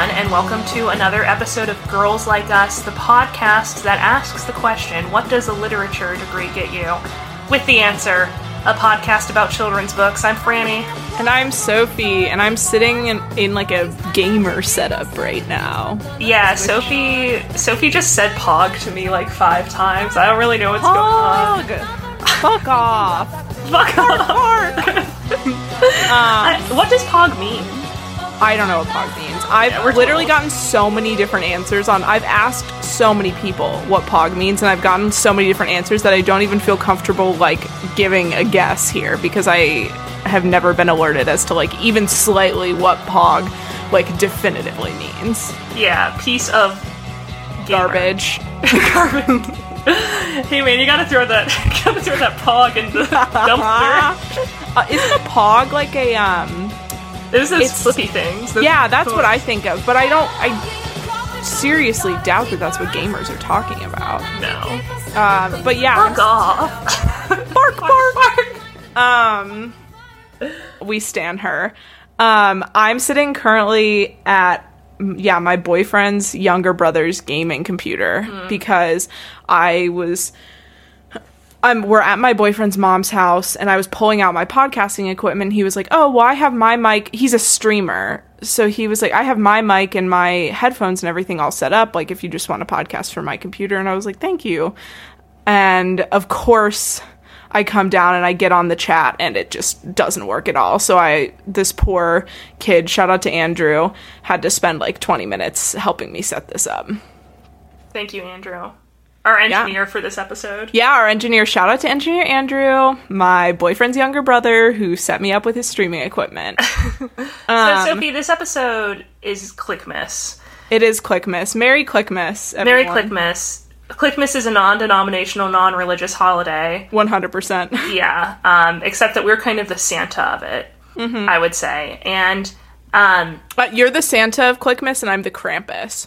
Everyone, and welcome to another episode of Girls Like Us, the podcast that asks the question What does a literature degree get you? With the answer, a podcast about children's books. I'm Franny. And I'm Sophie, and I'm sitting in, in like a gamer setup right now. Yeah, Sophie. Sophie just said "pog" to me like five times. I don't really know what's going on. Fuck off! Fuck off. Um, Uh, what does "pog" mean? I don't know what pog means. I've Yeah, literally total. gotten so many different answers on. I've asked so many people what pog means, and I've gotten so many different answers that I don't even feel comfortable like giving a guess here because I have never been alerted as to like even slightly what pog like definitively means. Yeah, piece of gamer. Garbage. Garbage. hey man, you gotta throw that. Gotta throw that pog in the dumpster. Uh, isn't a pog like a um? There's those It's- flippy things. those- Yeah, that's what I think of, but I don't. I seriously doubt that that's what gamers are talking about. No. Um, but yeah, Fuck off. bark, bark. bark. Um, we stand her. Um, I'm sitting currently at mm, yeah my boyfriend's younger brother's gaming computer because I was. Um, we're at my boyfriend's mom's house and I was pulling out my podcasting equipment. He was like, Oh, well, I have my mic. He's a streamer. So he was like, I have my mic and my headphones and everything all set up. Like, if you just want a podcast from my computer. And I was like, Thank you. And of course, I come down and I get on the chat and it just doesn't work at all. So I, this poor kid, shout out to Andrew, had to spend like 20 minutes helping me set this up. Thank you, Andrew. Our engineer for this episode. Yeah, our engineer, shout out to engineer Andrew, my boyfriend's younger brother who set me up with his streaming equipment. So, Um, Sophie, this episode is Cliquemas. it is Cliquemas. Merry Cliquemas. Merry everyone. Cliquemas. Cliquemas is a non-denominational, non-religious holiday. 100%. Yeah, um, except that we're kind of the Santa of it, Mm-hmm. I would say. And um, but you're the Santa of Cliquemas and I'm the Krampus.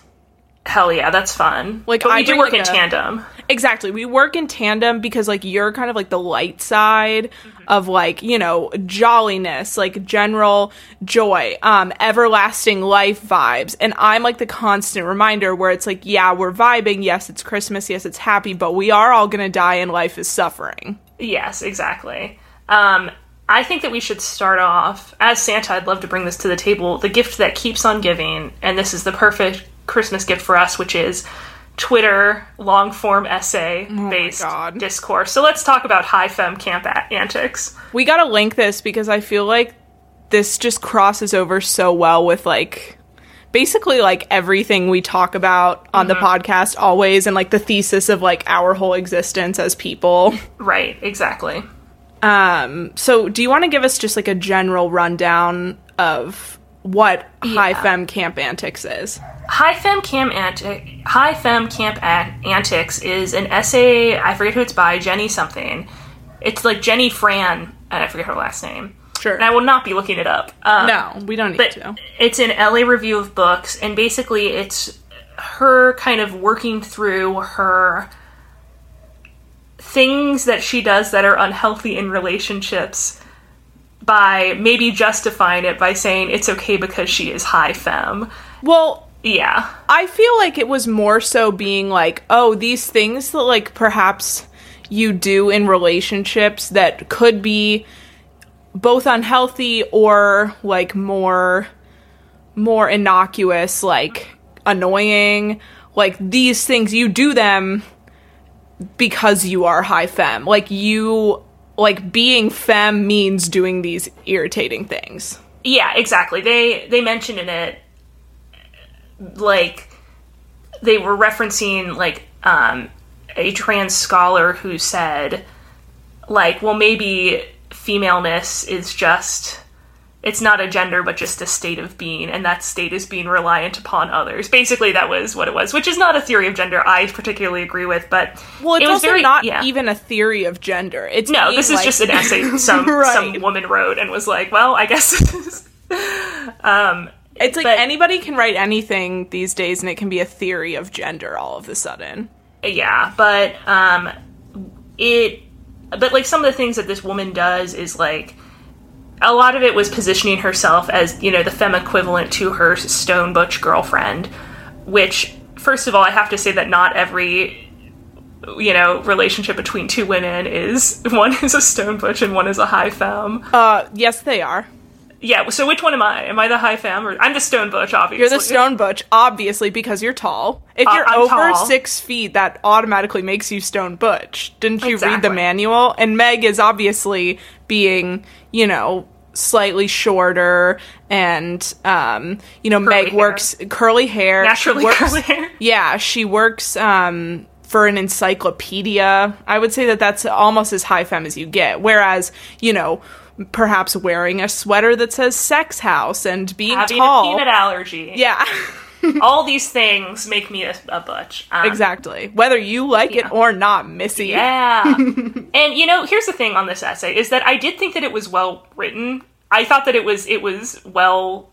Hell yeah, that's fun. Like, but we I do work like, in a- tandem. Exactly. We work in tandem because like you're kind of like the light side of like, you know, jolliness, like general joy, um everlasting life vibes. And I'm like the constant reminder where it's like, yeah, we're vibing. Yes, it's Christmas. Yes, it's happy, but we are all going to die and life is suffering. Yes, exactly. Um, I think that we should start off as Santa. I'd love to bring this to the table: the gift that keeps on giving, and this is the perfect Christmas gift for us, which is Twitter long form essay based God. discourse. So let's talk about high femme camp antics. We got to link this because I feel like this just crosses over so well with like basically like everything we talk about on the podcast always and like the thesis of like our whole existence as people. Right, exactly. Um so do you want to give us just like a general rundown of what high fem camp antics is? High Femme Camp Anti- High Femme Camp An- Antics is an essay. I forget who it's by. Jenny something. It's like Jenny Fran. and I forget her last name. Sure. And I will not be looking it up. Um, no, we don't need but to. it's an LA review of books, and basically it's her kind of working through her things that she does that are unhealthy in relationships by maybe justifying it by saying it's okay because she is high femme. Well, Yeah. I feel like it was more so being like, oh, these things that like perhaps you do in relationships that could be both unhealthy or like more more innocuous, like annoying, like these things you do them because you are high femme. Like you like being femme means doing these irritating things. Yeah, exactly. They they mentioned in it like they were referencing like um a trans scholar who said like well maybe femaleness is just it's not a gender but just a state of being and that state is being reliant upon others basically that was what it was which is not a theory of gender i particularly agree with but Well, it's it was also very not yeah. even a theory of gender. It's no this is like- just an essay some Right. some woman wrote and was like well i guess um It's like but- anybody can write anything these days, and it can be a theory of gender all of a sudden. yeah but um it but like some of the things that this woman does is like a lot of it was positioning herself as you know the femme equivalent to her stone butch girlfriend, which first of all I have to say that not every you know relationship between two women is one is a stone butch and one is a high femme. Uh, yes, they are. Yeah, so which one am I? Am I the high femme or I'm the stone butch? Obviously, You're the stone butch, obviously, because you're tall. If Uh, you're I'm over tall. six feet, that automatically makes you stone butch. Didn't you read the manual? And Meg is obviously being, you know, slightly shorter and um you know Curly meg hair. works curly hair Naturally works- curly hair. yeah she works um for an encyclopedia i would say that that's almost as high femme as you get whereas you know perhaps wearing a sweater that says sex house and being having tall a peanut allergy. yeah all these things make me a, a butch. Um, Exactly. Whether you like Yeah. it or not, Missy. Yeah. and you know, here's the thing on this essay is that I did think that it was well written. I thought that it was it was well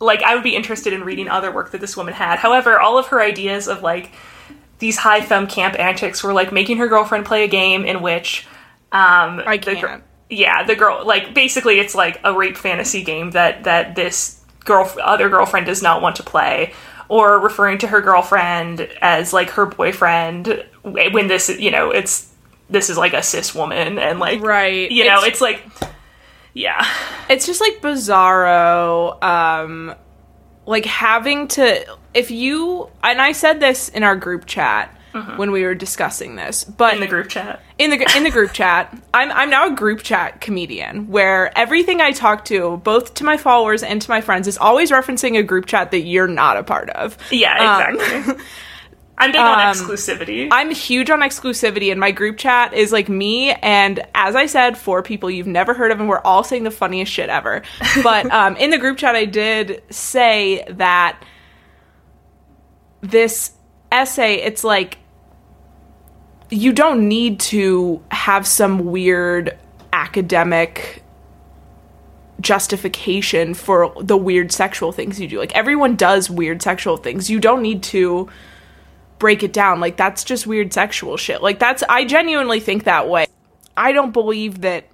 like I would be interested in reading other work that this woman had. However, all of her ideas of like these high femme camp antics were like making her girlfriend play a game in which um I the can't. yeah, the girl like basically it's like a rape fantasy game that that this girl other girlfriend does not want to play or referring to her girlfriend as like her boyfriend when this you know it's this is like a cis woman and like Right. you know It's- it's like yeah It's just like bizarro. Um, like having to, if you, and I said this in our group chat when we were discussing this, but Mm-hmm. in the group chat in the in the group chat, I'm I'm now a group chat comedian where everything I talk to, both to my followers and to my friends, is always referencing a group chat that you're not a part of. yeah Um, exactly i'm big on um, exclusivity I'm huge on exclusivity, and my group chat is like me and, as I said, four people you've never heard of, and we're all saying the funniest shit ever. But um, in the group chat, I did say that this essay, it's like you don't need to have some weird academic justification for the weird sexual things you do. Like everyone does weird sexual things. You don't need to break it down. Like that's just weird sexual shit. Like that's I genuinely think that way. I don't believe that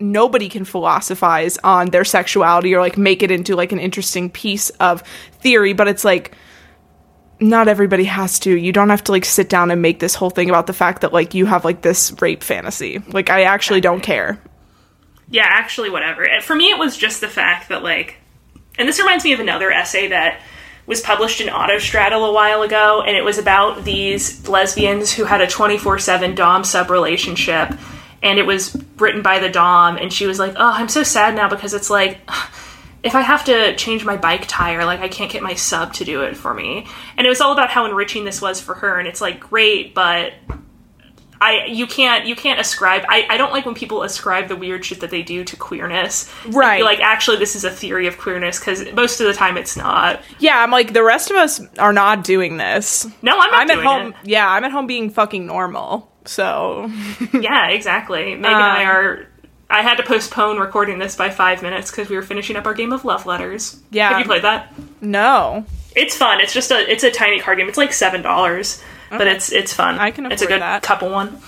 nobody can philosophize on their sexuality or like make it into like an interesting piece of theory, but it's like not everybody has to. You don't have to like sit down and make this whole thing about the fact that like you have like this rape fantasy. Like I actually don't care. Yeah, actually, whatever. For me, it was just the fact that, like, and this reminds me of another essay that was published in Autostraddle a while ago, and it was about these lesbians who had a 24 7 Dom sub relationship, and it was written by the Dom, and she was like, Oh, I'm so sad now because it's like, if I have to change my bike tire, like, I can't get my sub to do it for me. And it was all about how enriching this was for her, and it's like, great, but I you can't you can't ascribe I, I don't like when people ascribe the weird shit that they do to queerness. Right. like actually this is a theory of queerness because most of the time it's not. Yeah, I'm like the rest of us are not doing this. No, I'm not I'm at doing home. it. Yeah, I'm at home being fucking normal. So Yeah, exactly. Meg and I Um, are. I had to postpone recording this by five minutes because we were finishing up our game of love letters. Yeah. have you played that? no, It's fun. It's just a it's a tiny card game. It's like seven dollars, but it's it's fun. I can It's a good that. couple one.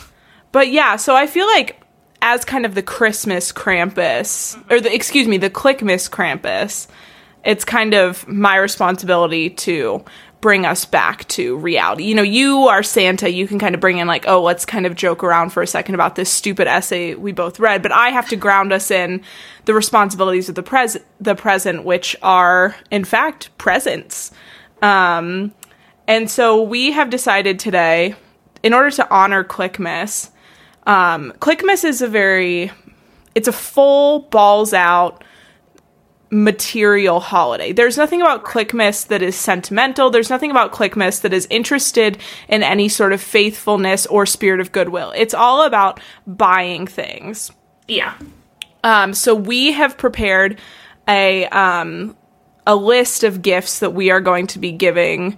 but yeah. So I feel like as kind of the Christmas Krampus, or the excuse me, the Cliquemas Krampus, it's kind of my responsibility to bring us back to reality. You know, you are Santa. You can kind of bring in like, oh, let's kind of joke around for a second about this stupid essay we both read. But I have to ground us in the responsibilities of the pres the present, which are in fact presents. Um, and so we have decided today, in order to honor Cliquemas, um, Cliquemas is a very, it's a full balls out material holiday. There's nothing about Cliquemas that is sentimental. There's nothing about Cliquemas that is interested in any sort of faithfulness or spirit of goodwill. It's all about buying things. Yeah, Um, so we have prepared a um, a list of gifts that we are going to be giving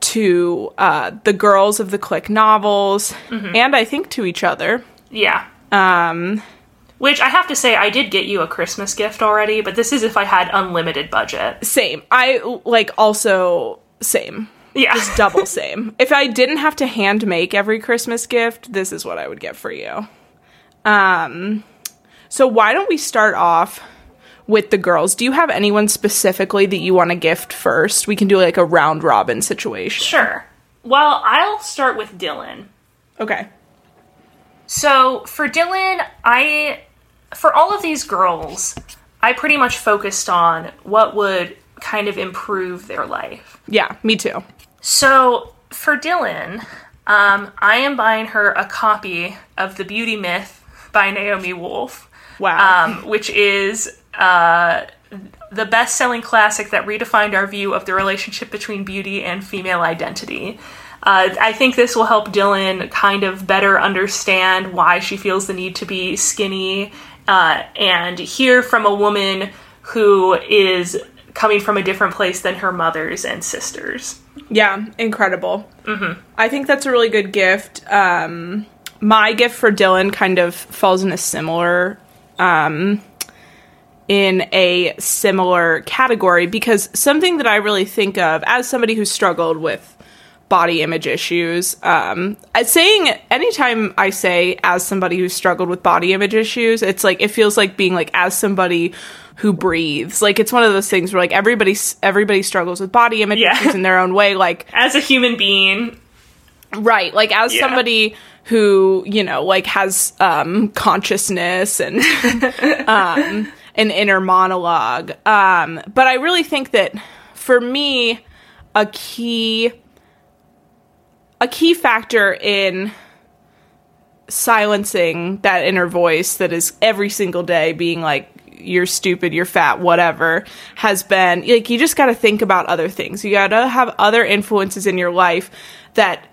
to uh, the girls of the Clique novels, and I think to each other. yeah. Um, Which I have to say, I did get you a Christmas gift already, but this is if I had unlimited budget. same. I like also same. Yeah. Just double same. If I didn't have to hand make every Christmas gift, this is what I would get for you. Um, So why don't we start off with the girls? Do you have anyone specifically that you want to gift first? We can do like a round robin situation. Sure. Well, I'll start with Dylan. Okay. So for Dylan, I for all of these girls, I pretty much focused on what would kind of improve their life. Yeah, me too. So for Dylan, um, I am buying her a copy of The Beauty Myth by Naomi Wolf, Wow. um, which is uh, the best selling classic that redefined our view of the relationship between beauty and female identity. Uh, I think this will help Dylan kind of better understand why she feels the need to be skinny uh, and hear from a woman who is coming from a different place than her mothers and sisters. Yeah, incredible. Mm-hmm. I think that's a really good gift. Um, my gift for Dylan kind of falls in a similar, um, in a similar category because something that I really think of as somebody who struggled with body image issues. Um, uh, saying anytime I say as somebody who struggled with body image issues, it's like it feels like being like as somebody who breathes. Like it's one of those things where like everybody everybody struggles with body image Yeah. issues in their own way. Like As a human being, right, like as Yeah. somebody who you know like has um, consciousness and um, an inner monologue. Um, but I really think that for me, a key a key factor in silencing that inner voice that is every single day being like you're stupid you're fat whatever has been like you just got to think about other things. You got to have other influences in your life that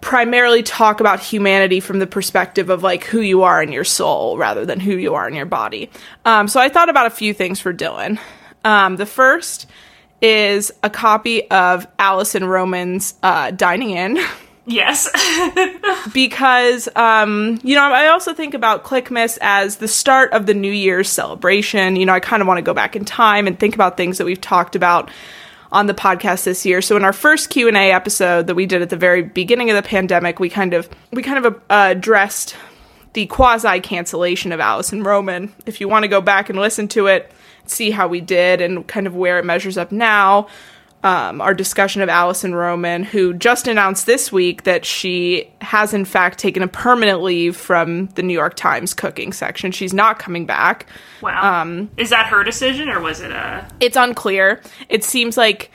primarily talk about humanity from the perspective of like who you are in your soul rather than who you are in your body. Um, so i thought about a few things for dylan. Um, the first is a copy of Alison Roman's uh, Dining In. yes. because um, you know I also think about Cliquemas as the start of the New Year's celebration. You know, I kind of want to go back in time and think about things that we've talked about on the podcast this year. So in our first Q and A episode that we did at the very beginning of the pandemic, we kind of we kind of uh, addressed the quasi cancellation of Alison Roman. If you want to go back and listen to it, see how we did and kind of where it measures up now. Um, our discussion of Alison Roman, who just announced this week that she has in fact taken a permanent leave from the New York Times cooking section. She's not coming back. Wow. Um, is that her decision or was it a? It's unclear. It seems like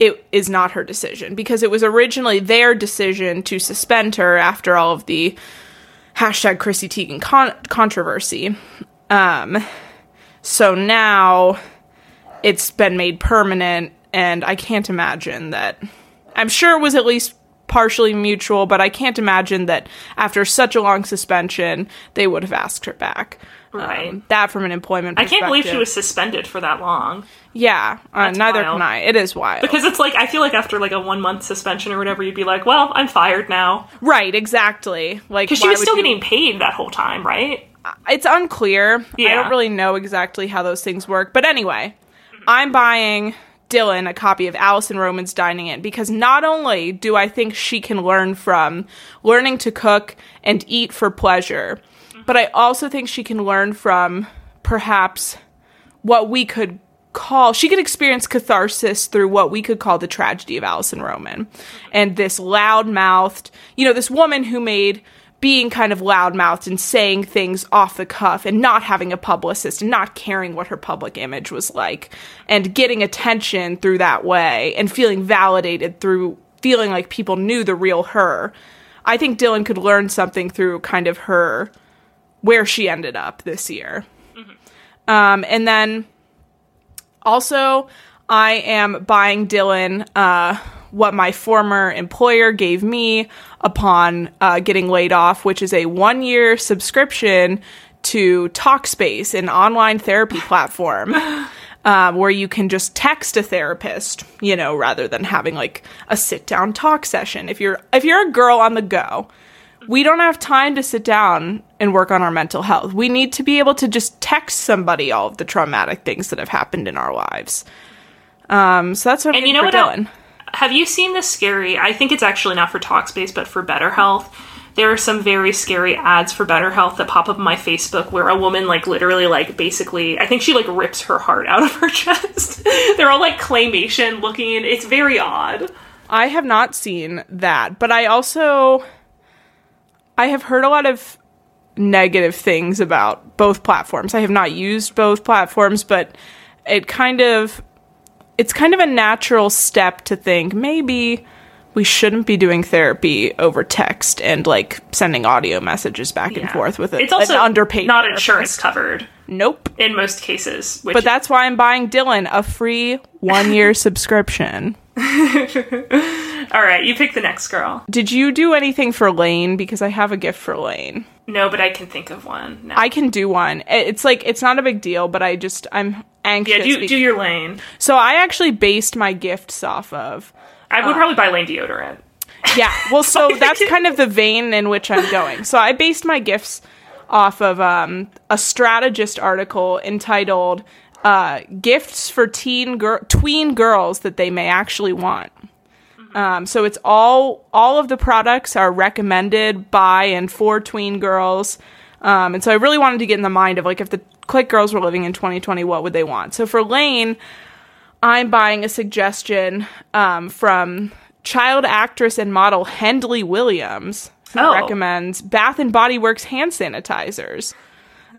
it is not her decision because it was originally their decision to suspend her after all of the hashtag Chrissy Teigen con- controversy. Um, so now it's been made permanent, and I can't imagine that. I'm sure it was at least partially mutual, but I can't imagine that after such a long suspension, they would have asked her back. Right. Um, that from an employment perspective. I can't believe she was suspended for that long. Yeah, uh, neither wild. can I. It is wild. Because it's like I feel like after like a one month suspension or whatever, you'd be like, "Well, I'm fired now." right, exactly. Like Because she was still you- getting paid that whole time, right? It's unclear. I don't really know exactly how those things work. But anyway, I'm buying Dylan a copy of Alison Roman's Dining In because not only do I think she can learn from learning to cook and eat for pleasure, but I also think she can learn from perhaps what we could call she could experience catharsis through what we could call the tragedy of Alison Roman and this loud-mouthed you know this woman who made being kind of loud-mouthed and saying things off the cuff and not having a publicist and not caring what her public image was like and getting attention through that way and feeling validated through feeling like people knew the real her I think Dylan could learn something through kind of her where she ended up this year. Um, and then also, I am buying Dylan uh, what my former employer gave me upon uh, getting laid off, which is a one year subscription to Talkspace, an online therapy platform. Um, where you can just text a therapist, you know, rather than having like a sit down talk session. If you're if you're a girl on the go, we don't have time to sit down and work on our mental health. We need to be able to just text somebody all of the traumatic things that have happened in our lives. Um, so that's what I'm And you know what? Dylan. Have you seen this scary? I think it's actually not for Talkspace, but for Better Health. there are some very scary ads for better health that pop up on my facebook where a woman like literally like basically i think she like rips her heart out of her chest they're all like claymation looking it's very odd I have not seen that, but I also I have heard a lot of negative things about both platforms. I have not used both platforms, but it kind of it's kind of a natural step to think maybe we shouldn't be doing therapy over text and like sending audio messages back and forth with it. it's also underpaid not therapist. insurance covered Nope. in most cases which But that's why I'm buying Dylan a free one year subscription. all right you pick the next girl Did you do anything for Layne? Because I have a gift for Layne. no but i can think of one no. I can do one. It's like it's not a big deal, but I just I'm anxious. yeah do, do your layne so I actually based my gifts off of i Uh. would probably buy layne deodorant yeah. Well, so that's kind of the vein in which I'm going. So I based my gifts off of um, a strategist article entitled uh, "Gifts for Teen Gir- Tween Girls That They May Actually Want." Um, so it's all all of the products are recommended by and for tween girls. Um, and so I really wanted to get in the mind of like if the Clique girls were living in 2020, what would they want? So for Layne, I'm buying a suggestion um, from child actress and model Hendley Williams, who Oh. recommends Bath and Body Works hand sanitizers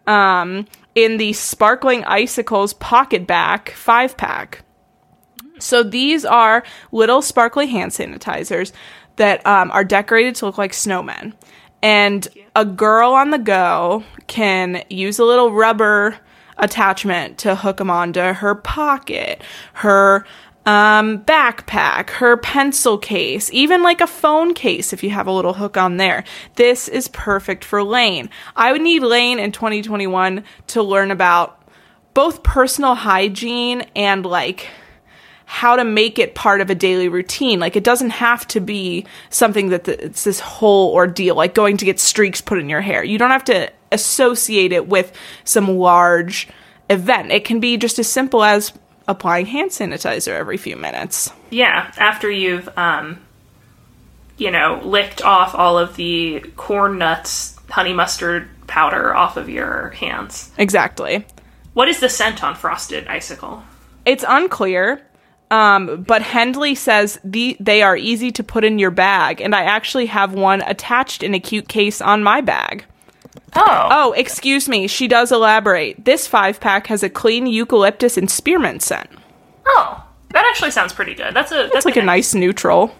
um, in the Sparkling Icicles PocketBac five pack. So these are little sparkly hand sanitizers that um, are decorated to look like snowmen. And a girl on the go can use a little rubber attachment to hook them onto her pocket, her um, backpack, her pencil case, even like a phone case if you have a little hook on there. This is perfect for Layne. I would need Layne in 2021 to learn about both personal hygiene and like how to make it part of a daily routine. Like it doesn't have to be something that the, it's this whole ordeal, like going to get streaks put in your hair. You don't have to associate it with some large event. It can be just as simple as applying hand sanitizer every few minutes. Yeah, after you've um you know, licked off all of the corn nuts, honey mustard powder off of your hands. Exactly. What is the scent on frosted icicle? It's unclear. Um, but Hendley says the they are easy to put in your bag, and I actually have one attached in a cute case on my bag. Oh. Oh, excuse me. She does elaborate. This five pack has a clean eucalyptus and spearmint scent. Oh. That actually sounds pretty good. That's a that's It's like a nice neutral.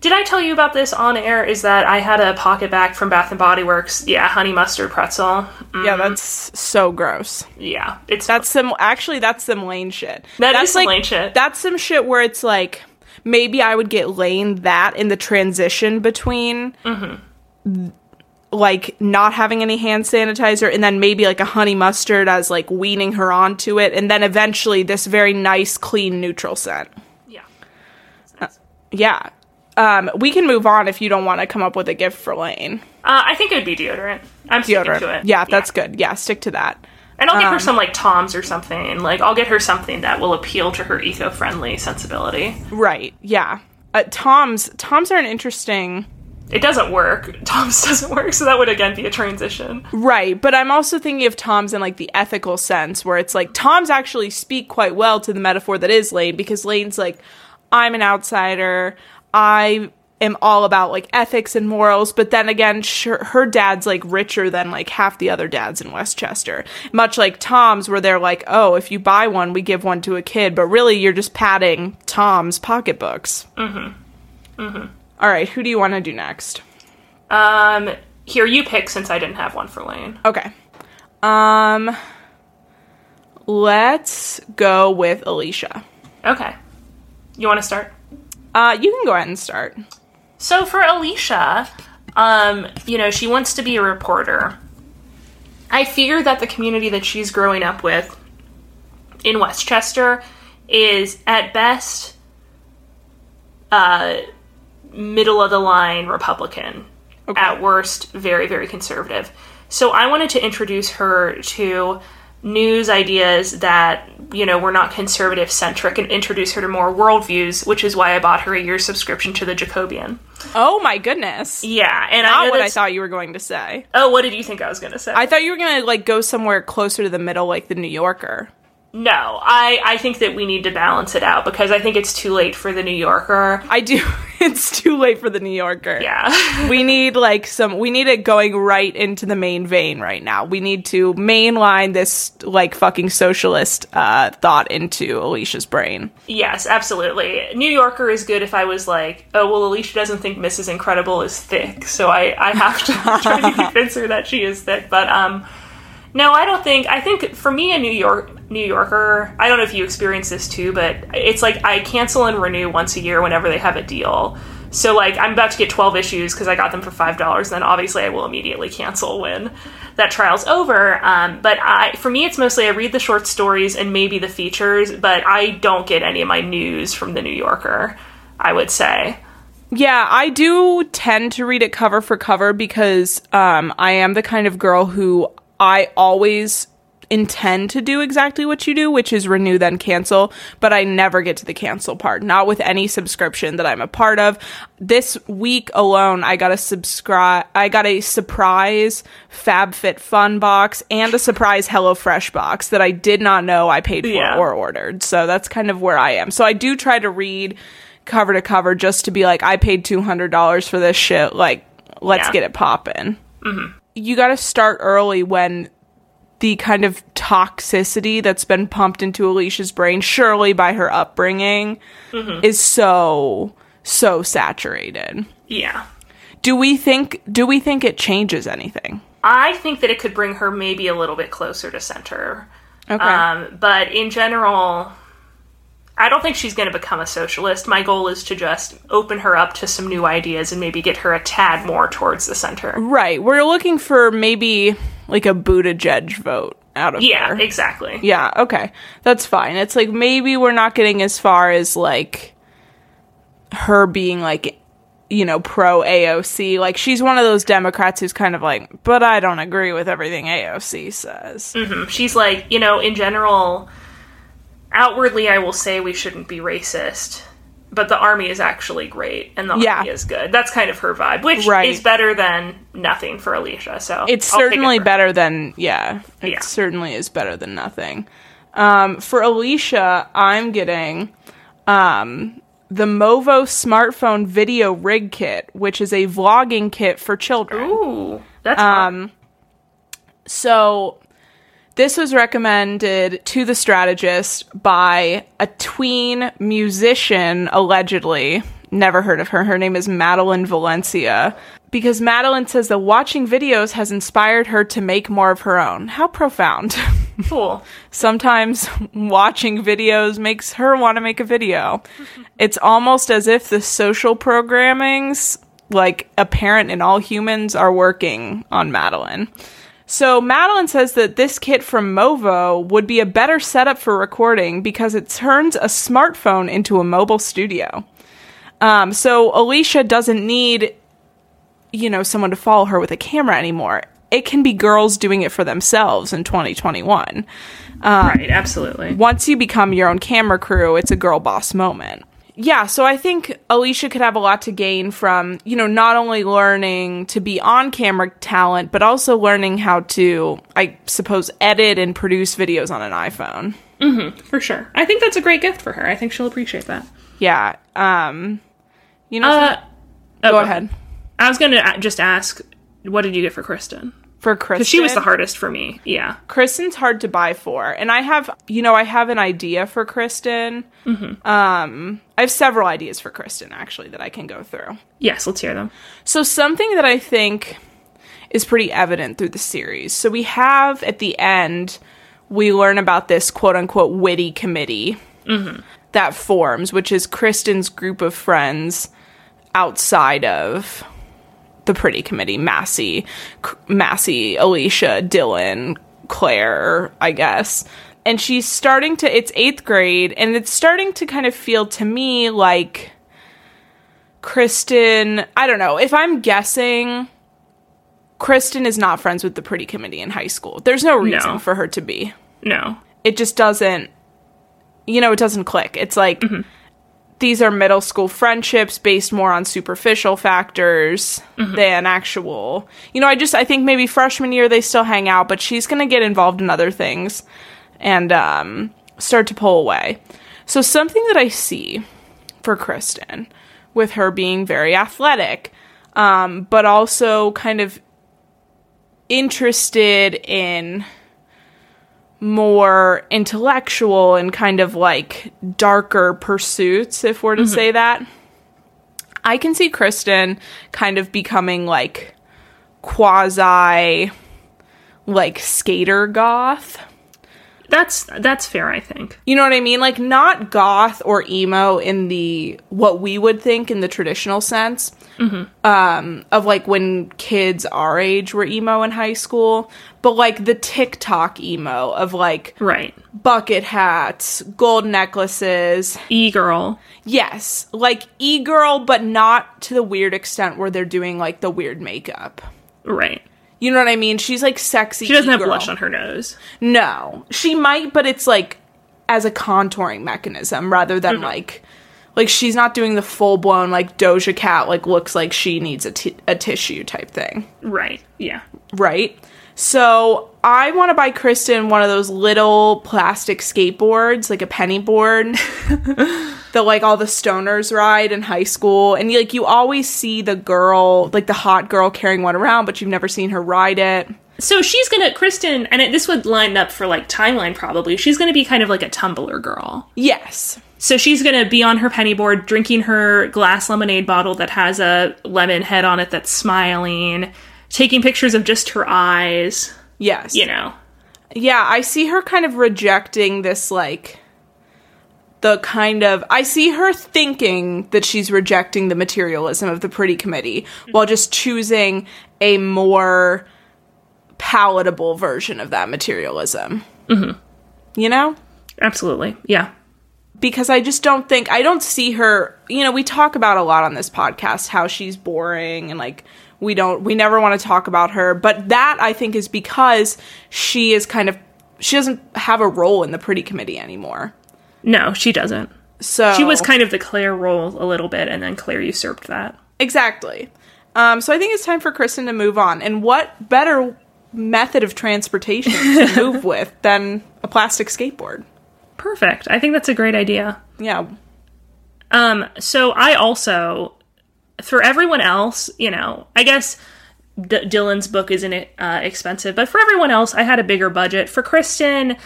Did I tell you about this on air? Is that I had a pocket bag from Bath and Body Works. Yeah, honey mustard pretzel. Mm, Yeah, that's so gross. yeah, it's That's some actually that's some layne shit. That that's is some layne shit. That's some shit where it's like maybe I would get layne that in the transition between like not having any hand sanitizer and then maybe like a honey mustard as like weaning her onto it and then eventually this very nice clean neutral scent. yeah. Yeah. Um, we can move on if you don't want to come up with a gift for Layne. Uh, I think it would be deodorant. I'm sticking to Deodorant. it. Yeah, that's good. Yeah, stick to that. And I'll get her Um, some like Toms or something. Like I'll get her something that will appeal to her eco-friendly sensibility. Right. Yeah. Uh, Tom's Tom's are an interesting It doesn't work. Toms doesn't work, so that would again be a transition. Right, but I'm also thinking of Tom's in like the ethical sense where it's like Tom's actually speak quite well to the metaphor that is Layne because Layne's like, I'm an outsider. I am all about like ethics and morals, but then again, sure, her dad's like richer than like half the other dads in Westchester. Much like Tom's, where they're like, oh, if you buy one, we give one to a kid, but really you're just padding Tom's pocketbooks. Mm-hmm. Mm-hmm. All right, who do you want to do next? Um, here you pick since I didn't have one for Layne. Okay. Um let's go with Alicia. Okay. You want to start? Uh you can go ahead and start. So for Alicia, um, you know, she wants to be a reporter. I fear that the community that she's growing up with in Westchester is at best uh middle of the line Republican. Okay. At worst, very, very conservative. So I wanted to introduce her to news ideas that you know were not conservative centric and introduce her to more worldviews, which is why I bought her a year subscription to the Jacobin. Oh my goodness. Yeah, and I Not know what I thought you were going to say. Oh, what did you think I was going to say? I thought you were gonna like go somewhere closer to the middle, like the New Yorker. No, I I think that we need to balance it out because I think it's too late for the New Yorker. I do. It's too late for the New Yorker. Yeah. we need like some. We need it going right into the main vein right now. We need to mainline this like fucking socialist uh, thought into Alicia's brain. Yes, absolutely. New Yorker is good if I was like, oh, well, Alicia doesn't think Mrs. Incredible is thick, so I, I have to try to convince her that she is thick. But um, no, I don't think. I think for me, a New York New Yorker. I don't know if you experience this too, but it's like I cancel and renew once a year whenever they have a deal. So like I'm about to get 12 issues because I got them for five dollars. Then obviously I will immediately cancel when that trial's over. Um, but I, for me, it's mostly I read the short stories and maybe the features, but I don't get any of my news from the New Yorker. I would say. Yeah, I do tend to read it cover for cover because um, I am the kind of girl who I always intend to do exactly what you do, which is renew then cancel, but I never get to the cancel part, not with any subscription that I'm a part of. This week alone, I got a subscribe I got a surprise FabFitFun box and a surprise HelloFresh box that I did not know I paid for Yeah. or ordered. So that's kind of where I am. So I do try to read cover to cover just to be like, I paid two hundred dollars for this shit. Like, let's Yeah. get it popping. Mm-hmm. You got to start early when the kind of toxicity that's been pumped into Alicia's brain, surely by her upbringing, is so so saturated. Yeah. Do we think? Do we think it changes anything? I think that it could bring her maybe a little bit closer to center. Okay. Um, but in general, I don't think she's going to become a socialist. My goal is to just open her up to some new ideas and maybe get her a tad more towards the center. right. We're looking for maybe like a Buttigieg vote out of Yeah, her. exactly. Yeah, okay. That's fine. It's like maybe we're not getting as far as like her being like you know, pro AOC. Like she's one of those Democrats who's kind of like, but I don't agree with everything AOC says. Mm-hmm. She's like, you know, in general, outwardly, I will say we shouldn't be racist, but the army is actually great and the Yeah. army is good. That's kind of her vibe, which Right. is better than nothing for Alicia. So It's I'll it certainly for- better than yeah. It Yeah. certainly is better than nothing. Um, for Alicia, I'm getting um, the Movo smartphone video rig kit, which is a vlogging kit for children. Ooh, that's Um, So this was recommended to the strategist by a tween musician, allegedly. Never heard of her. Her name is Madeline Valencia. Because Madeline says that watching videos has inspired her to make more of her own. How profound. cool. Sometimes watching videos makes her want to make a video. It's almost as if the social programmings, like apparent in all humans, are working on Madeline. So Madeline says that this kit from Movo would be a better setup for recording because it turns a smartphone into a mobile studio. Um, so Alicia doesn't need, you know, someone to follow her with a camera anymore. It can be girls doing it for themselves in 2021 right, absolutely. once you become your own camera crew, it's a girl boss moment. Yeah, so I think Alicia could have a lot to gain from, you know, not only learning to be on camera talent, but also learning how to, I suppose, edit and produce videos on an iPhone. For sure. I think that's a great gift for her. I think she'll appreciate that. Yeah. Um, you know, Uh, oh, go ahead. I was going to just ask, what did you get for Kristen? For Kristen, Because she was the hardest for me. Yeah. Kristen's hard to buy for, and I have, you know, I have an idea for Kristen. Mhm. Um, I have several ideas for Kristen actually that I can go through. Yes, let's hear them. So, something that I think is pretty evident through the series. So, we have at the end, we learn about this quote unquote witty committee that forms, which is Kristen's group of friends outside of the pretty committee Massie, Massie, Alicia, Dylan, Claire, I guess. And she's starting to, it's eighth grade, and it's starting to kind of feel to me like Kristen, I don't know. If I'm guessing, Kristen is not friends with the pretty committee in high school. There's no reason No. for her to be. No. It just doesn't, you know, it doesn't click. It's like mm-hmm. These are middle school friendships based more on superficial factors than actual. You know, I just, I think maybe freshman year they still hang out, but she's going to get involved in other things and um, start to pull away. So, something that I see for Kristen with her being very athletic, um, but also kind of interested in more intellectual and kind of like darker pursuits, if we're to mm-hmm. say that. I can see Kristen kind of becoming like quasi like skater goth. That's that's fair, I think. You know what I mean? Like not goth or emo in the what we would think in the traditional sense. Um, of like when kids our age were emo in high school, but like the TikTok emo of like Right. bucket hats, gold necklaces. E girl. Yes, like e girl, but not to the weird extent where they're doing like the weird makeup. Right. You know what I mean? She's like sexy. She doesn't have e-girl. blush on her nose. No, she might, but it's like as a contouring mechanism rather than mm-hmm. like like she's not doing the full blown like Doja Cat like looks like she needs a a tissue type thing, Right. Yeah. right? So I want to buy Kristen one of those little plastic skateboards, like a penny board, that like all the stoners ride in high school, and like you always see the girl, like the hot girl, carrying one around, but you've never seen her ride it. So she's gonna Kristen, and it, this would line up for like timeline probably. She's gonna be kind of like a Tumblr girl. Yes, So she's gonna be on her penny board, drinking her glass lemonade bottle that has a lemon head on it that's smiling, taking pictures of just her eyes. Yes, You know. Yeah, I see her kind of rejecting this like the kind of I see her thinking that she's rejecting the materialism of the pretty committee while just choosing a more palatable version of that materialism. Mm-hmm. You know? Absolutely. Yeah. because I just don't think I don't see her. You know, we talk about a lot on this podcast how she's boring and like we don't we never want to talk about her, but that I think is because she is kind of she doesn't have a role in the pretty committee anymore. No, she doesn't. So She was kind of the Claire role a little bit, and then Claire usurped that. exactly. Um, so I think it's time for Kristen to move on. And what better method of transportation to move with than a plastic skateboard? Perfect. I think that's a great idea. Yeah. Um, so I also, for everyone else, you know, I guess D- Dylan's book isn't uh, expensive, but for everyone else, I had a bigger budget. For Kristen,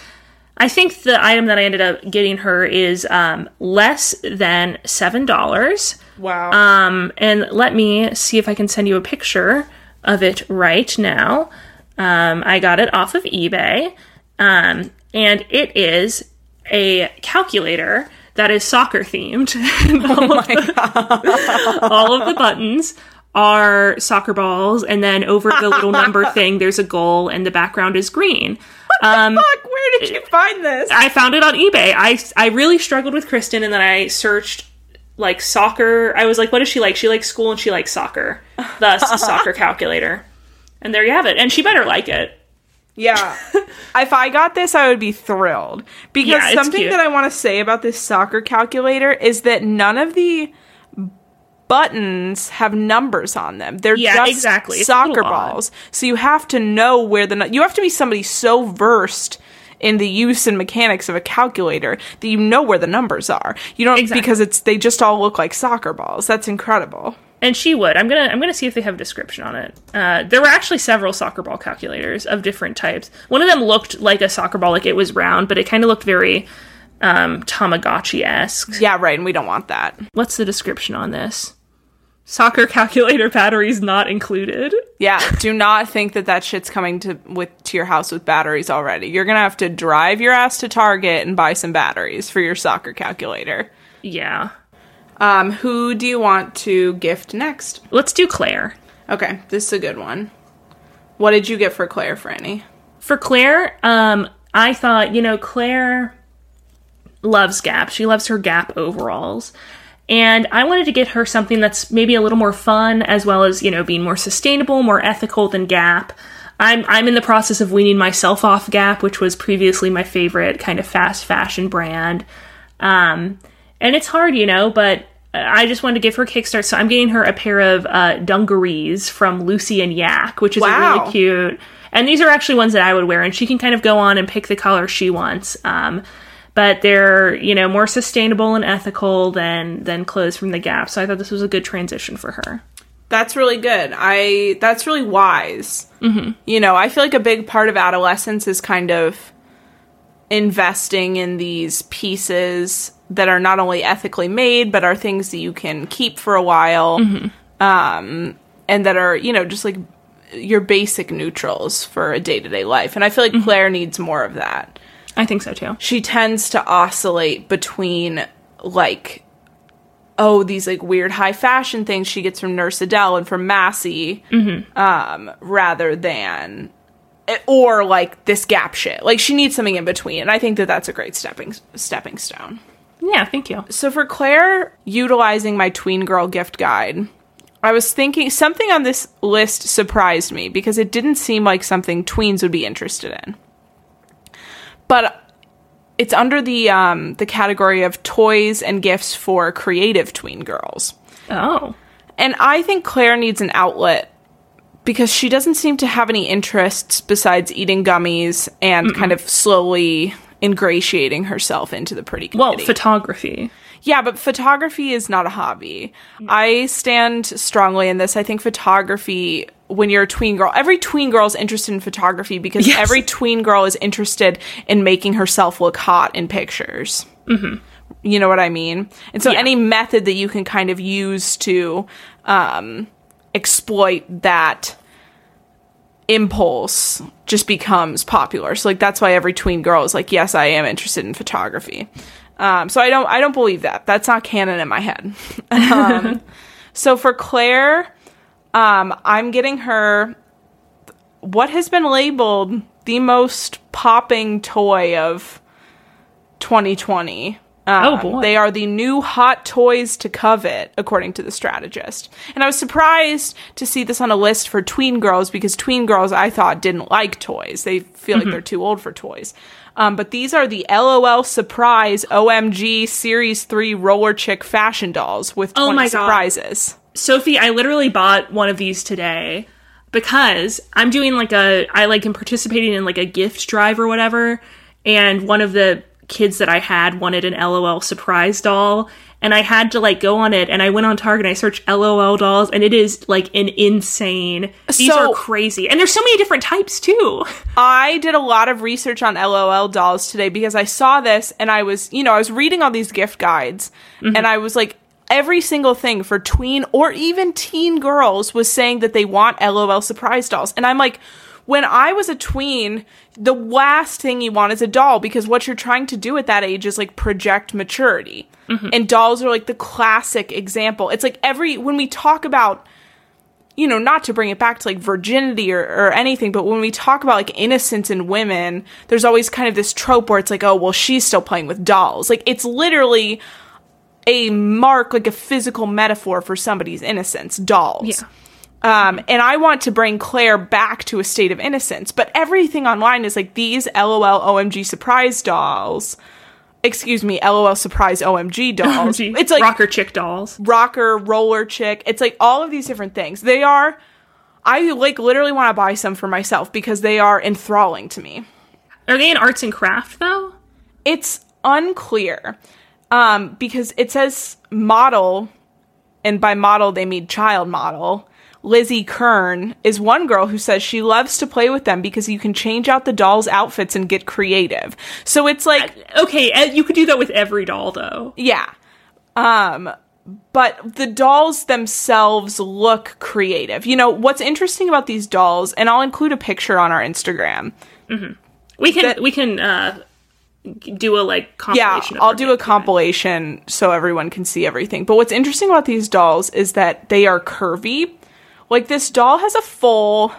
I think the item that I ended up getting her is um, less than seven dollars. Wow. Um, and let me see if I can send you a picture of it right now. Um, I got it off of eBay, um, and it is a calculator that is soccer themed. all, of the, all of the buttons are soccer balls, and then over the little number thing, there's a goal, and the background is green. Um, Fuck, where did you find this? I found it on eBay. I I really struggled with Kristen, and then I searched like soccer. I was like, what does she like? She likes school and she likes soccer. Thus, a soccer calculator. And there you have it. And she better like it. Yeah. if I got this, I would be thrilled. Because Yeah, something cute. that I want to say about this soccer calculator is that none of the buttons have numbers on them. They're Yeah, just exactly. Soccer balls. So you have to know where the you have to be somebody so versed in the use and mechanics of a calculator that you know where the numbers are. You don't Exactly. because it's they just all look like soccer balls. That's incredible. And she would. I'm gonna I'm gonna see if they have a description on it. Uh, there were actually several soccer ball calculators of different types. One of them looked like a soccer ball, like it was round, but it kind of looked very um, Tamagotchi esque. Yeah, right, and we don't want that. What's the description on this? Soccer calculator batteries not included. Yeah, do not think that that shit's coming to with to your house with batteries already. You're gonna have to drive your ass to Target and buy some batteries for your soccer calculator. Yeah. Um, who do you want to gift next? Let's do Claire. Okay, this is a good one. What did you get for Claire, Franny? For Claire, um, I thought, you know, Claire loves Gap. She loves her Gap overalls. And I wanted to get her something that's maybe a little more fun, as well as, you know, being more sustainable, more ethical than Gap. I'm I'm in the process of weaning myself off Gap, which was previously my favorite kind of fast fashion brand. Um, and it's hard, you know, but I just wanted to give her a kickstart, so I'm getting her a pair of uh, dungarees from Lucy and Yak, which is a Wow. really cute. And these are actually ones that I would wear, and she can kind of go on and pick the color she wants. Um, but they're you know more sustainable and ethical than than clothes from the Gap, so I thought this was a good transition for her. That's really good. I that's really wise. Mm-hmm. You know, I feel like a big part of adolescence is kind of investing in these pieces that are not only ethically made but are things that you can keep for a while, um, and that are you know just like your basic neutrals for a day to day life. And I feel like Claire needs more of that. I think so too. she tends to oscillate between like oh these like weird high fashion things she gets from Nurse Adele and from Massie um rather than or like this gap shit like she needs something in between and I think that that's a great stepping stepping stone Yeah, thank you. so for Claire utilizing my tween girl gift guide I was thinking something on this list surprised me because it didn't seem like something tweens would be interested in. But it's under the um, the category of toys and gifts for creative tween girls. Oh, And I think Claire needs an outlet because she doesn't seem to have any interests besides eating gummies and kind of slowly ingratiating herself into the pretty committee. well, photography. Yeah, but photography is not a hobby. I stand strongly in this. I think photography, when you're a tween girl, every tween girl is interested in photography because Yes. every tween girl is interested in making herself look hot in pictures. Mm-hmm. You know what I mean? And so Yeah. any method that you can kind of use to um, exploit that impulse just becomes popular. So like that's why every tween girl is like, yes, I am interested in photography. Um, so I don't I don't believe that. That's not canon in my head. um, so for Claire, um, I'm getting her what has been labeled the most popping toy of 2020. Oh, Um, boy. They are the new hot toys to covet, according to the strategist. And I was surprised to see this on a list for tween girls because tween girls I thought didn't like toys. They feel Mm-hmm. like they're too old for toys. Um, but these are the LOL Surprise OMG Series 3 Roller Chick fashion dolls with 20 Oh my God. surprises. Sophie, I literally bought one of these today because I'm doing like a I like am participating in like a gift drive or whatever, and one of the kids that I had wanted an LOL surprise doll, and I had to like go on it, and I went on Target and I searched LOL dolls, and it is like an insane. These So- are crazy, and there's so many different types too. I did a lot of research on LOL dolls today because I saw this and I was, you know, I was reading all these gift guides mm-hmm. and I was like, every single thing for tween or even teen girls was saying that they want LOL surprise dolls. And I'm like, when I was a tween, the last thing you want is a doll because what you're trying to do at that age is like project maturity. Mm-hmm. And dolls are like the classic example. It's like every, when we talk about, you know, not to bring it back to like virginity or, or anything, but when we talk about like innocence in women, there's always kind of this trope where it's like, oh, well, she's still playing with dolls. Like, it's literally a mark, like a physical metaphor for somebody's innocence, dolls. Yeah. Um, and I want to bring Claire back to a state of innocence, but everything online is like these LOL OMG surprise dolls. Excuse me, LOL surprise OMG dolls. Gee, it's like rocker chick dolls. rocker, roller chick. It's like all of these different things. They are I like literally want to buy some for myself because they are enthralling to me. Are they in arts and craft though? It's unclear. Um because it says model and by model they mean child model. Lizzie Kern is one girl who says she loves to play with them because you can change out the dolls' outfits and get creative. So it's like Okay, uh, you could do that with every doll though. Yeah. Um but the dolls themselves look creative. You know, what's interesting about these dolls, and I'll include a picture on our Instagram. We can That- we can uh do a like Yeah, compilation. of I'll do a compilation so everyone can see everything. But what's interesting about these dolls is that they are curvy. Like this doll has a full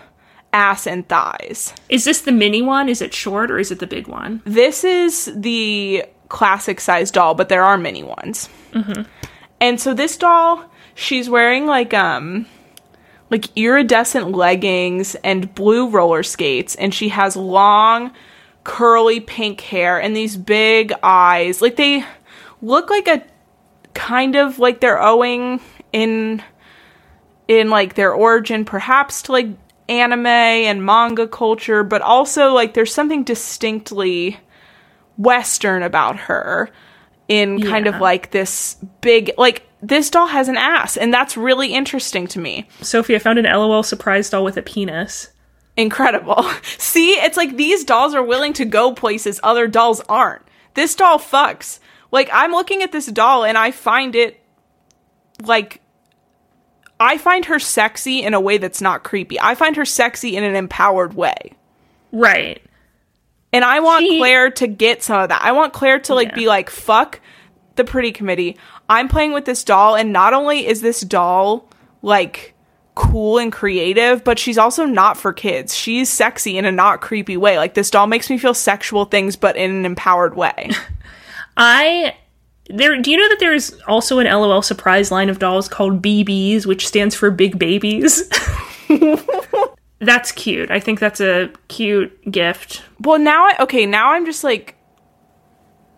ass and thighs. Is this the mini one? Is it short or is it the big one? This is the classic size doll, but there are mini ones. And so this doll, she's wearing like um like iridescent leggings and blue roller skates and she has long curly pink hair and these big eyes. Like they look like a kind of like they're owing in in like their origin perhaps to like anime and manga culture, but also like there's something distinctly western about her in kind of like this big like this doll has an ass and that's really interesting to me. Sophie, I found an LOL surprise doll with a penis. Incredible. See, it's like these dolls are willing to go places other dolls aren't. This doll fucks. Like I'm looking at this doll and I find it like I find her sexy in a way that's not creepy. I find her sexy in an empowered way. Right. And I want She- Claire to get some of that. I want Claire to like Yeah. be like, fuck the pretty committee. I'm playing with this doll, and not only is this doll like cool and creative, but she's also not for kids. She's sexy in a not creepy way. Like this doll makes me feel sexual things, but in an empowered way. I there do you know that there's also an LOL surprise line of dolls called BBs, which stands for big babies? that's cute. I think that's a cute gift. well, now I okay, now I'm just like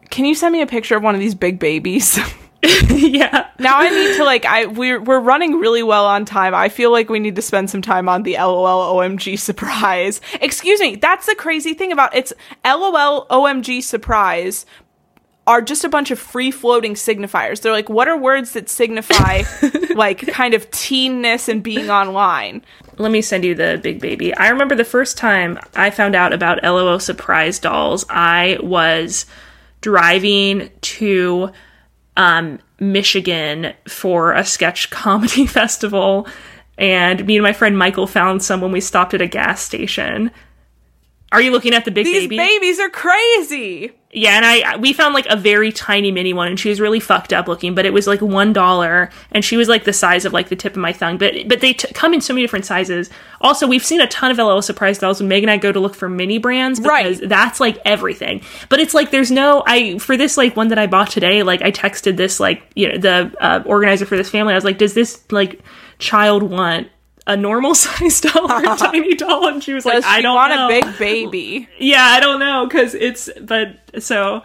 can you send me a picture of one of these big babies? yeah. now I need to like I we're we're running really well on time. I feel like we need to spend some time on the LOL OMG surprise. Excuse me, that's the crazy thing about it's LOL OMG surprise are just a bunch of free floating signifiers. They're like what are words that signify like kind of teenness and being online? Let me send you the big baby. I remember the first time I found out about LOL surprise dolls, I was driving to um, Michigan for a sketch comedy festival, and me and my friend Michael found some when we stopped at a gas station. Are you looking at the big These baby? These babies are crazy. Yeah, and I we found like a very tiny mini one, and she was really fucked up looking, but it was like one dollar, and she was like the size of like the tip of my thumb. But but they t- come in so many different sizes. Also, we've seen a ton of LOL surprise dolls when Meg and I go to look for mini brands because Right. that's like everything. But it's like there's no I for this like one that I bought today. Like I texted this like you know the uh, organizer for this family. I was like, does this like child want? A normal size doll or a tiny doll, and she was like, Does "I don't want know." a big baby? yeah i don't know because it's but so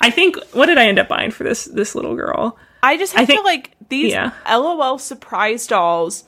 i think what did i end up buying for this this little girl I just I feel think- like these yeah. LOL surprise dolls,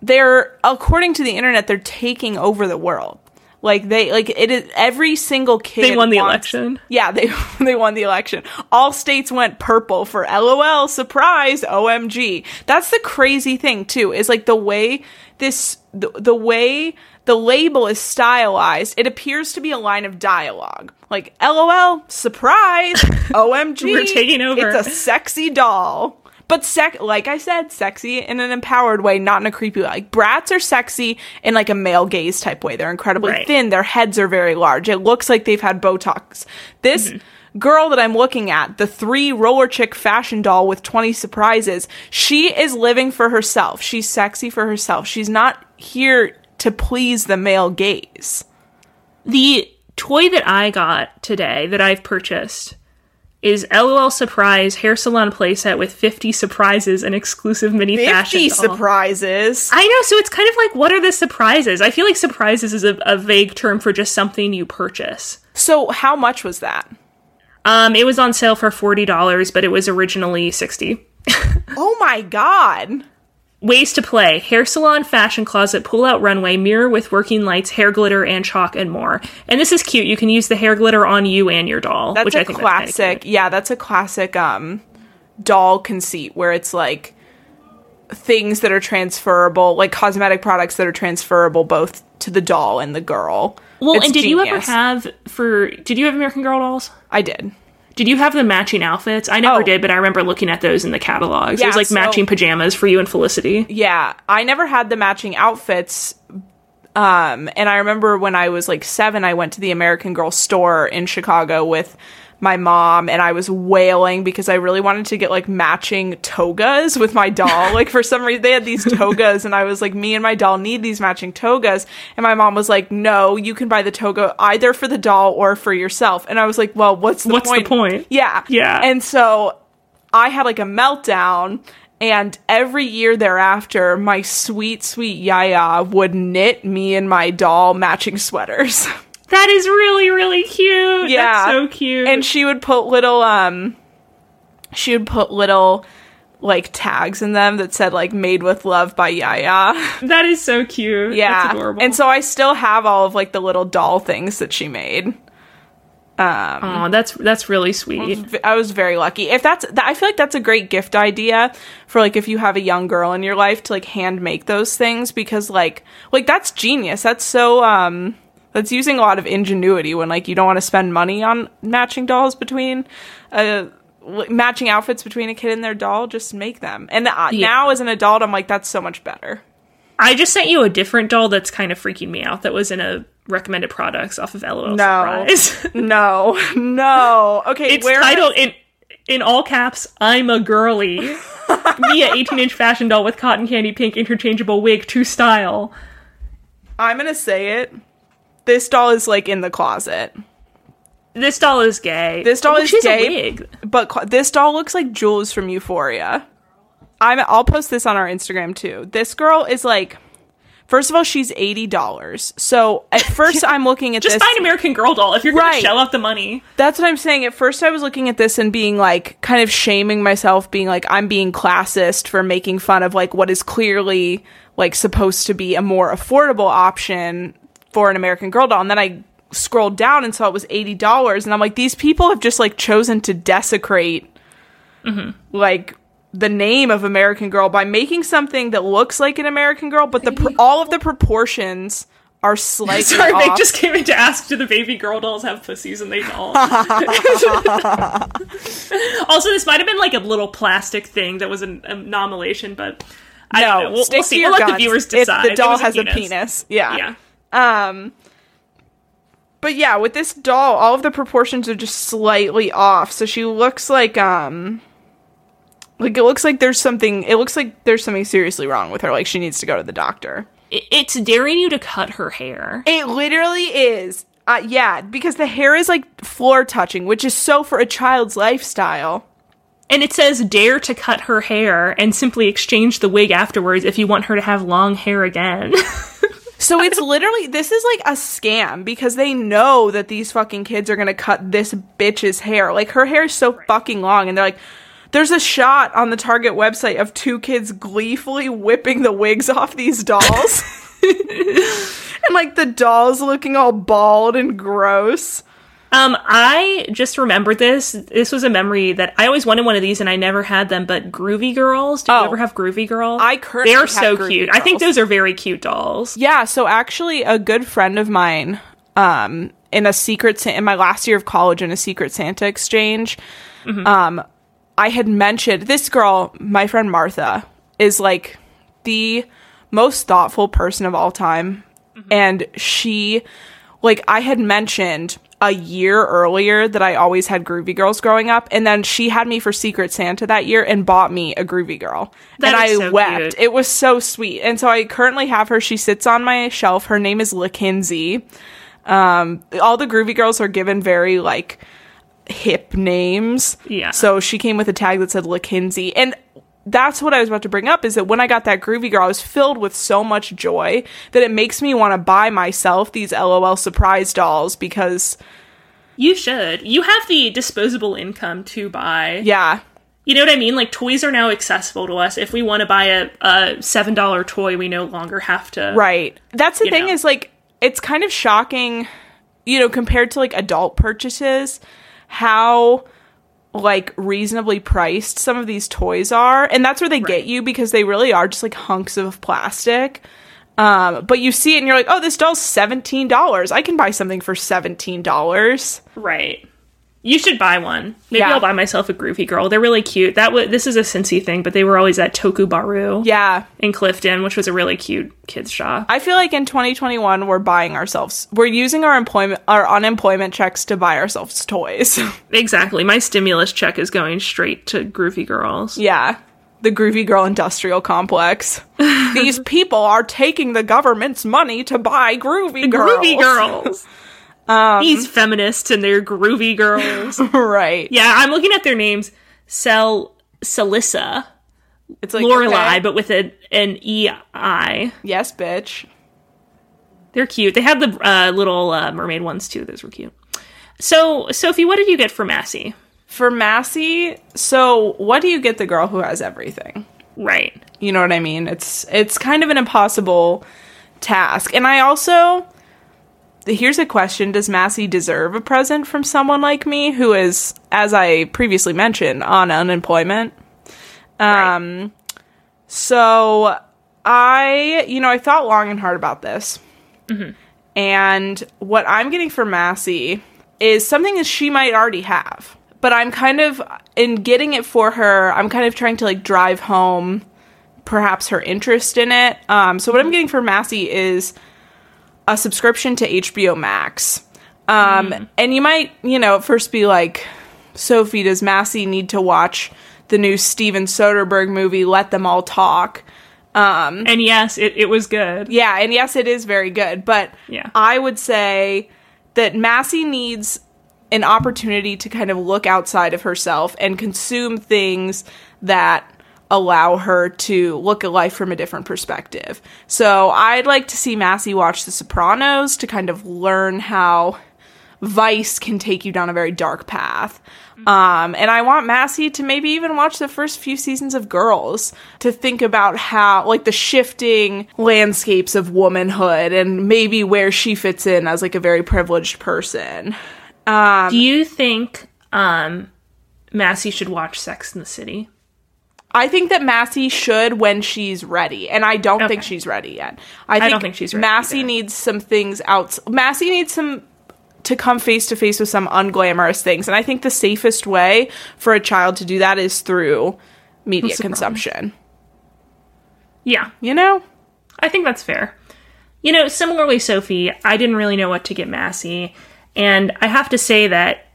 they're according to the internet, they're taking over the world. Like they like it is every single kid They won the wants- election. Yeah, they they won the election. All states went purple for LOL surprise OMG. That's the crazy thing too. Is like the way this the, the way the label is stylized, it appears to be a line of dialogue. Like LOL surprise OMG We're taking over. It's a sexy doll. But sec like I said, sexy in an empowered way, not in a creepy way. Like Bratz are sexy in like a male gaze type way. They're incredibly Right. thin, their heads are very large. It looks like they've had Botox. This Mm-hmm. girl that I'm looking at, the three roller chick fashion doll with 20 surprises, she is living for herself. She's sexy for herself. She's not here to please the male gaze. the toy that i got today that i've purchased is lol surprise hair salon playset with 50 surprises and exclusive mini 50 fashion doll. surprises. I know, so it's kind of like, what are the surprises? I feel like surprises is a, a vague term for just something you purchase. So how much was that? Um, it was on sale for forty dollars, but it was originally sixty. Oh my god. Ways to play hair salon, fashion closet, pull out runway, mirror with working lights, hair glitter, and chalk, and more. And this is cute. You can use the hair glitter on you and your doll. That's which a I think That's classic. cute. yeah, that's a classic um doll conceit where it's like things that are transferable, like cosmetic products that are transferable both to the doll and the girl. Well, It's and did you ever have for? Did you have American Girl dolls? I did. Did you have the matching outfits? I never Oh. did, but I remember looking at those in the catalogs. it was like so- matching pajamas for you and Felicity. Yeah, I never had the matching outfits. Um, and I remember when I was like seven, I went to the American Girl store in Chicago with my mom, and I was wailing because I really wanted to get like matching togas with my doll. like for some reason, they had these togas, and I was like, me and my doll need these matching togas. And my mom was like, no, you can buy the toga either for the doll or for yourself. And I was like, well, what's the What's the point? point? Yeah. Yeah. And so I had like a meltdown And every year thereafter, my sweet, sweet Yaya would knit me and my doll matching sweaters. That is really, really cute. Yeah. That's so cute. and she would put little um she would put little like tags in them that said like made with love by Yaya. that is so cute. yeah. That's adorable. And so I still have all of like the little doll things that she made. Oh, that's that's really sweet. I was very lucky. If that's that, I feel like that's a great gift idea for like if you have a young girl in your life to like hand make those things because like like that's genius. That's so um that's using a lot of ingenuity when like you don't want to spend money on matching dolls between uh matching outfits between a kid and their doll just make them. And uh, Yeah. now as an adult I'm like that's so much better. I just sent you a different doll that's kind of freaking me out. That was in a recommended products off of LOL No. Surprise. No. No. Okay, it's where titled in in all caps. I'm a girly. Mia 18 inch fashion doll with cotton candy pink interchangeable wig to style. I'm going to say it. This doll is like in the closet. This doll is gay. This doll Oh, is gay. But cl- this doll looks like Jules from Euphoria. I'm. I'll post this on our Instagram too. This girl is like. First of all, she's eighty dollars. So at first, I'm looking at Just this. buy an American Girl doll if you're Right. shell out the money. That's what I'm saying. At first, I was looking at this and being like, kind of shaming myself, being like, I'm being classist for making fun of like what is clearly like supposed to be a more affordable option for an American Girl doll. And then I scrolled down and saw it was eighty dollars, and I'm like, these people have just like chosen to desecrate mm-hmm. like the name of American Girl by making something that looks like an American Girl, but the pr- all of the proportions are slightly Sorry, off. Meg just came in to ask, do the baby girl dolls have pussies? And they don't. also, this might have been like a little plastic thing that was an anomalation, but I no, don't know. We'll, we'll see. We'll let guns. the viewers If decide. the doll has a penis. Yeah. Yeah. Um but yeah, with this doll, all of the proportions are just slightly off. So she looks like um like it looks like there's something it looks like there's something seriously wrong with her. Like she needs to go to the doctor. It's daring you to cut her hair. It literally is. Uh, yeah, because the hair is like floor touching, which is so for a child's lifestyle. And it says dare to cut her hair and simply exchange the wig afterwards if you want her to have long hair again. So it's literally this is like a scam because they know that these fucking kids are gonna cut this bitch's hair. Like her hair is so fucking long, and they're like, there's a shot on the Target website of two kids gleefully whipping the wigs off these dolls. and like the dolls looking all bald and gross. Um, I just remembered this. This was a memory that I always wanted one of these and I never had them, but Groovy Girls. Do you Oh. ever have Groovy Girl? I currently They're so Groovy cute. I think those are very cute dolls. Yeah, so actually a good friend of mine um in a secret in my last year of college in a secret Santa exchange um I had mentioned this girl, my friend Martha, is like the most thoughtful person of all time and she like I had mentioned a year earlier that I always had groovy girls growing up and then she had me for secret Santa that year and bought me a groovy girl That and I so wept cute. it was so sweet. And so I currently have her. She sits on my shelf. Her name is LaKinsey. Um, all the groovy girls are given very like hip names. Yeah. So she came with a tag that said LaKinsey. And that's what I was about to bring up is that when I got that groovy girl, I was filled with so much joy that it makes me want to buy myself these LOL surprise dolls because You should. You have the disposable income to buy. yeah. You know what I mean? Like toys are now accessible to us. If we want to buy a, a seven dollar toy, we no longer have to. Right. That's the thing know. is like it's kind of shocking, you know, compared to like adult purchases, how like reasonably priced some of these toys are. And that's where they get you because they really are just like hunks of plastic. Um, but you see it and you're like, oh, this doll's $17. I can buy something for $17. Right. You should buy one. Maybe Yeah. I'll buy myself a Groovy Girl. They're really cute. That was this is a Cincy thing, but they were always at Tokubaru Yeah. in Clifton, which was a really cute kids shop. I feel like in 2021 we're buying ourselves we're using our employment our unemployment checks to buy ourselves toys. Exactly. My stimulus check is going straight to Groovy Girls. Yeah. The Groovy Girl Industrial Complex. These people are taking the government's money to buy Groovy Girls. Groovy Girls. Um, These feminists and their Groovy Girls. right. Yeah, I'm looking at their names. Cel Celissa. It's like Lorelai, okay. but with an an E I. yes, bitch. They're cute. They had the uh, little uh, mermaid ones too. Those were cute. So, Sophie, what did you get for Massie? For Massie, so what do you get the girl who has everything? Right. You know what I mean? It's it's kind of an impossible task. And I also here's a question, does Massie deserve a present from someone like me who is as I previously mentioned on unemployment? Um so I, you know, I thought long and hard about this. And what I'm getting for Massie is something that she might already have. But I'm kind of in getting it for her, I'm kind of trying to like drive home perhaps her interest in it. Um, so what I'm getting for Massie is a subscription to HBO Max. Um, and you might, you know, at first be like, Sophie, does Massie need to watch the new Steven Soderbergh movie, Let Them All Talk? Um, And yes, it, it was good. Yeah, and yes, it is very good, but Yeah. I would say that Massie needs an opportunity to kind of look outside of herself and consume things that allow her to look at life from a different perspective. So I'd like to see Massie watch The Sopranos to kind of learn how vice can take you down a very dark path. Um, and I want Massie to maybe even watch the first few seasons of Girls to think about how, like, the shifting landscapes of womanhood and maybe where she fits in as, like, a very privileged person. Do you think um, Massie should watch Sex in the City? I think that Massie should when she's ready, and I don't think she's ready yet. I, think don't think she's ready Massie either. needs some things out. Massie needs some to come face to face with some unglamorous things, and I think the safest way for a child to do that is through media consumption. Yeah, You know, I think that's fair. You know, similarly, Sophie, I didn't really know what to get Massie, and I have to say that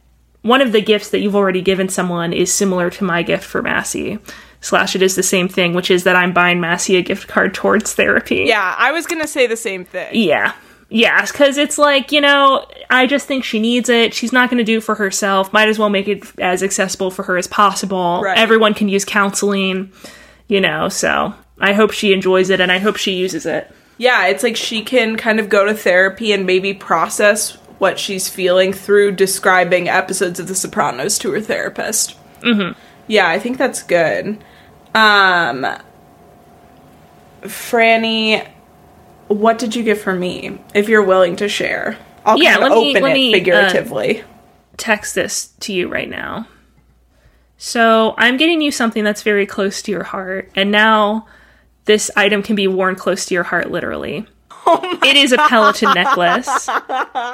one of the gifts that you've already given someone is similar to my gift for Massie. Slash, it is the same thing, which is that I'm buying Massie a gift card towards therapy. yeah, I was gonna say the same thing. Yeah. Yeah, because it's like, you know, I just think she needs it. She's not going to do it for herself. Might as well make it as accessible for her as possible. Right. Everyone can use counseling, you know, so I hope she enjoys it and I hope she uses it. yeah, it's like she can kind of go to therapy and maybe process what she's feeling through describing episodes of The Sopranos to her therapist. Mm-hmm. Yeah, I think that's good. Um, Franny, what did you get for me? If you're willing to share, I'll Yeah, kind of let me- let it me, uh, figuratively. Text this to you right now. So I'm getting you something that's very close to your heart, and now this item can be worn close to your heart literally. Oh it is a Peloton necklace.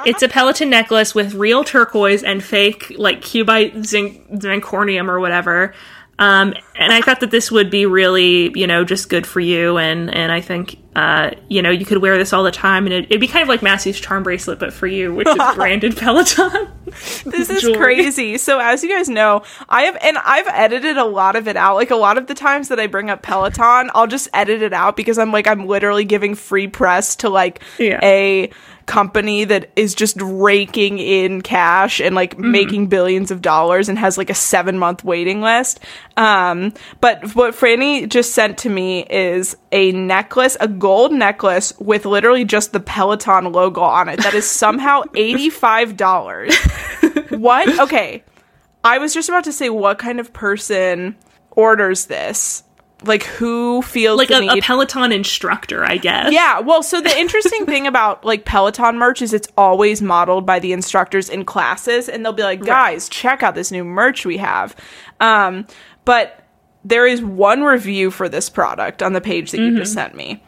It's a Peloton necklace with real turquoise and fake like cubite zinc zirconium or whatever. Um, and I thought that this would be really, you know, just good for you. And and I think, uh, you know, you could wear this all the time, and it, it'd be kind of like Massie's charm bracelet, but for you, which is branded Peloton. This is crazy. So as you guys know, I have and I've edited a lot of it out. Like a lot of the times that I bring up Peloton, I'll just edit it out because I'm like I'm literally giving free press to like Yeah. a company that is just raking in cash and like making billions of dollars and has like a 7 month waiting list. Um but what Franny just sent to me is a necklace, a gold necklace with literally just the Peloton logo on it that is somehow $85 what? Okay. I was just about to say what kind of person orders this? Like who feels like a, a? Peloton instructor, I guess. yeah, well, so the interesting thing about like Peloton merch is it's always modeled by the instructors in classes and they'll be like, "Guys, check out this new merch we have." Um, but there is one review for this product on the page that you just sent me.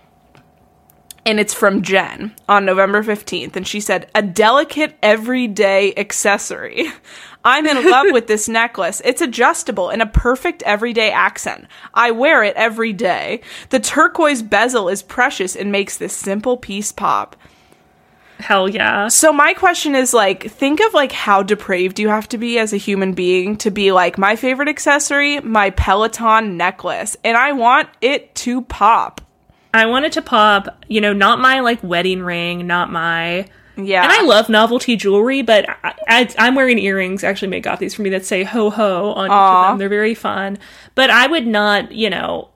And it's from Jen on November 15th. And she said, A delicate everyday accessory. I'm in love with this necklace. It's adjustable in a perfect everyday accent. I wear it every day. The turquoise bezel is precious and makes this simple piece pop. Hell yeah. So my question is like, think of like how depraved you have to be as a human being to be like, my favorite accessory, my Peloton necklace, and I want it to pop. I wanted to pop, you know, not my like wedding ring, not my. Yeah. And I love novelty jewelry, but I, I, I'm wearing earrings. Actually, Meg got these for me that say ho ho on each of them. They're very fun. But I would not, you know,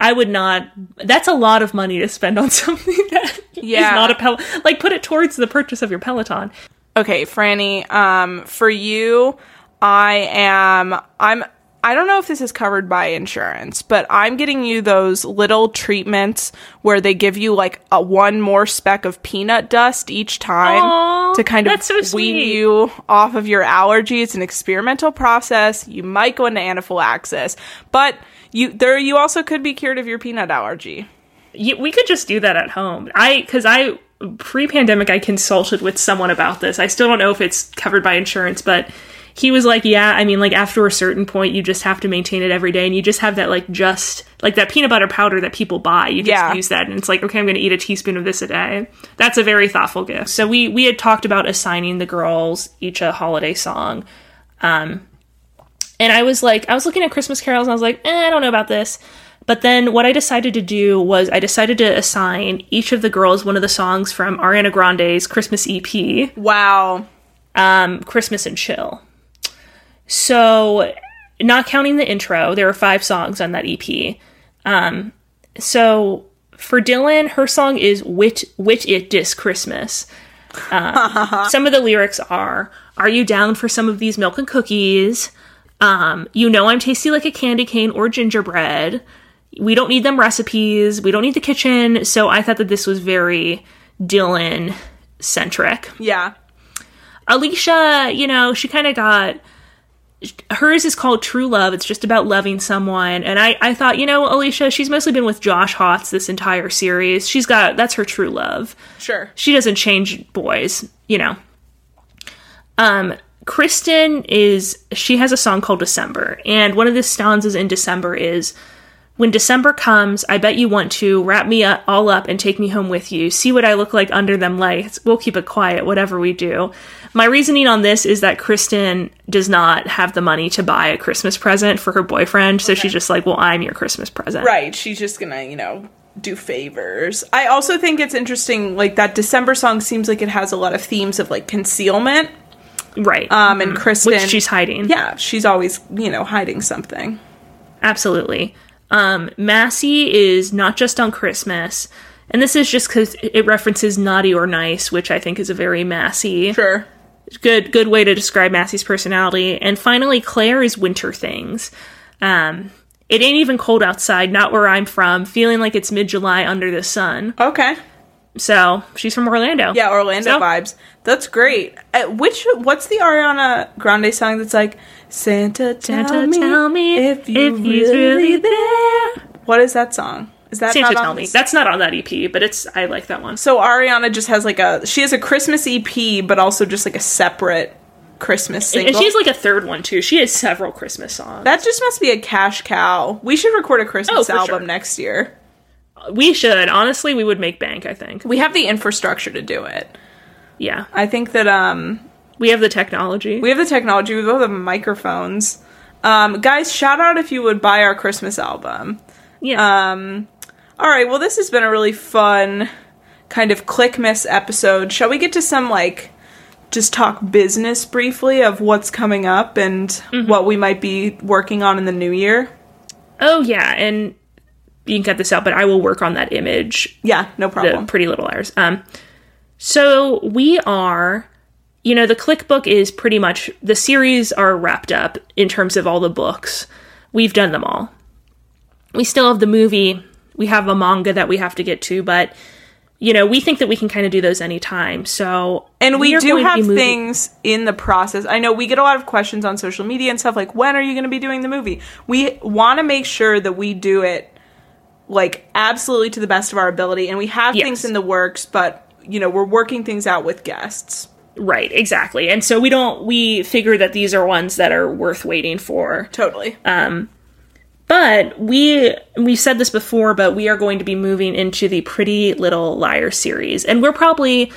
I would not. That's a lot of money to spend on something that Yeah. is not a Pel. Like, put it towards the purchase of your Peloton. Okay, Franny, um, for you, I am I'm I don't know if this is covered by insurance, but I'm getting you those little treatments where they give you like a one more speck of peanut dust each time Aw, to kind of so wean you off of your allergy. It's an experimental process. You might go into anaphylaxis, but you there you also could be cured of your peanut allergy. We could just do that at home. I because I pre-pandemic I consulted with someone about this. I still don't know if it's covered by insurance, but he was like, "Yeah, I mean, like after a certain point, you just have to maintain it every day, and you just have that like just like that peanut butter powder that people buy. You just Yeah. use that, and it's like, okay, I'm going to eat a teaspoon of this a day. That's a very thoughtful gift. So we we had talked about assigning the girls each a holiday song. Um, and I was like, I was looking at Christmas carols and I was like, eh, I don't know about this. But then what I decided to do was I decided to assign each of the girls one of the songs from Ariana Grande's Christmas EP, Wow. um, Christmas and Chill. So, not counting the intro, there are five songs on that EP. Um, so for Dylan, her song is "Wit Wit It Dis Christmas." Um, some of the lyrics are: "Are you down for some of these milk and cookies? Um, you know I'm tasty like a candy cane or gingerbread. We don't need them recipes. We don't need the kitchen." So I thought that this was very Dylan centric. Yeah. Alicia, you know, she kind of got hers is called True Love. It's just about loving someone. And I, I thought, you know, Alicia, she's mostly been with Josh Hotz this entire series. She's got that's her true love. Sure. She doesn't change boys, you know. Um, Kristen is she has a song called December, and one of the stanzas in December is when December comes, I bet you want to wrap me up, all up and take me home with you. See what I look like under them lights. We'll keep it quiet, whatever we do. My reasoning on this is that Kristen does not have the money to buy a Christmas present for her boyfriend, so she's just like, "Well, I'm your Christmas present." Right. She's just gonna, you know, do favors. I also think it's interesting, like that December song seems like it has a lot of themes of like concealment. Right. Um, and Kristen, which she's hiding. yeah, she's always, you know, hiding something. Absolutely. Um, Massie is not just on Christmas, and this is just because it references naughty or nice, which I think is a very Massie Sure. Good good way to describe Massie's personality. And finally, Claire is winter things. Um, it ain't even cold outside, not where I'm from. Feeling like it's mid July under the sun. Okay. So she's from Orlando. Yeah, Orlando So- vibes. That's great. Uh, which what's the Ariana Grande song that's like Santa tell, Santa, me, tell me if, you if he's really really there. What is that song? Is that Santa not on tell me. this? That's not on that EP, but it's I like that one. So Ariana just has like a she has a Christmas EP, but also just like a separate Christmas single. And she has like a third one too. She has several Christmas songs. that just must be a cash cow. We should record a Christmas Oh, album sure. next year. we should honestly, we would make bank. I think. We have the infrastructure to do it. Yeah, I think that um we have the technology. we have the technology, we have the microphones. Um, guys, shout out if you would buy our Christmas album. yeah. Um, all right, well, this has been a really fun kind of Cliquemas episode. Shall we get to some like just talk business briefly of what's coming up and what we might be working on in the new year? oh yeah, and you can cut this out, but I will work on that image Yeah, no problem. Pretty Little Liars. Um, so we are, you know, the Clique book is pretty much the series are wrapped up in terms of all the books. We've done them all. We still have the movie. We have a manga that we have to get to, but you know, we think that we can kind of do those anytime. So and we, are do have things in the process. I know we get a lot of questions on social media and stuff like, when are you going to be doing the movie? We want to make sure that we do it like absolutely to the best of our ability. And we have Yes. things in the works, but you know, we're working things out with guests. Right, exactly. And so we don't we figure that these are ones that are worth waiting for. Totally. Um, But we we've said this before, but we are going to be moving into the Pretty Little Liar series, and we're probably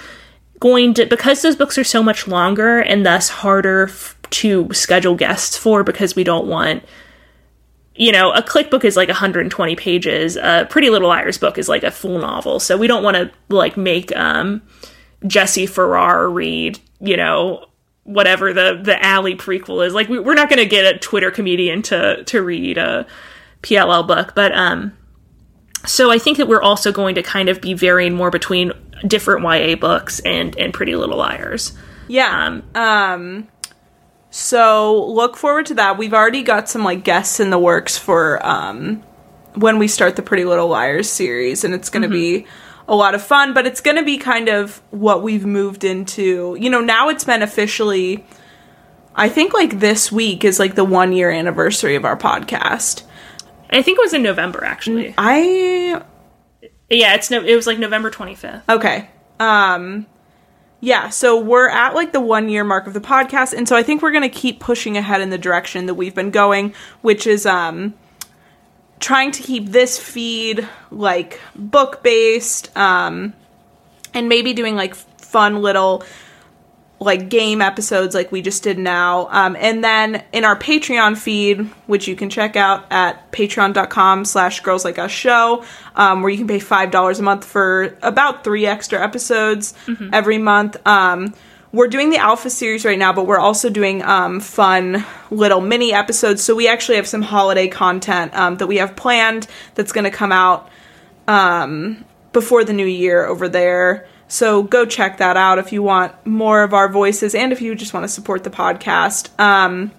going to because those books are so much longer and thus harder f- to schedule guests for because we don't want you know a Clique book is like 120 pages. A pretty little liars book is like a full novel. So we don't want to like make um jesse farrar read you know whatever the the Ali prequel is like we, we're not going to get a twitter comedian to to read a pll book but um so I think that we're also going to kind of be varying more between different YA books and and Pretty Little Liars. Yeah. Um, Um, so look forward to that. We've already got some like guests in the works for um when we start the Pretty Little Liars series, and it's going to be a lot of fun. But it's going to be kind of what we've moved into. You know, now it's been officially. I think like this week is like the one year anniversary of our podcast. I think it was in November actually. I Yeah, it's no. It was like November twenty fifth. Okay. Um yeah, so we're at like the 1 year mark of the podcast and so I think we're going to keep pushing ahead in the direction that we've been going, which is um trying to keep this feed like book based um and maybe doing like fun little like game episodes like we just did now. Um, and then in our Patreon feed, which you can check out at patreon.com slash girls like us show, um, where you can pay $5 a month for about three extra episodes every month. Um, we're doing the Alpha series right now, but we're also doing um, fun little mini episodes. So we actually have some holiday content um, that we have planned that's going to come out um, before the new year over there. So go check that out if you want more of our voices and if you just want to support the podcast. Um,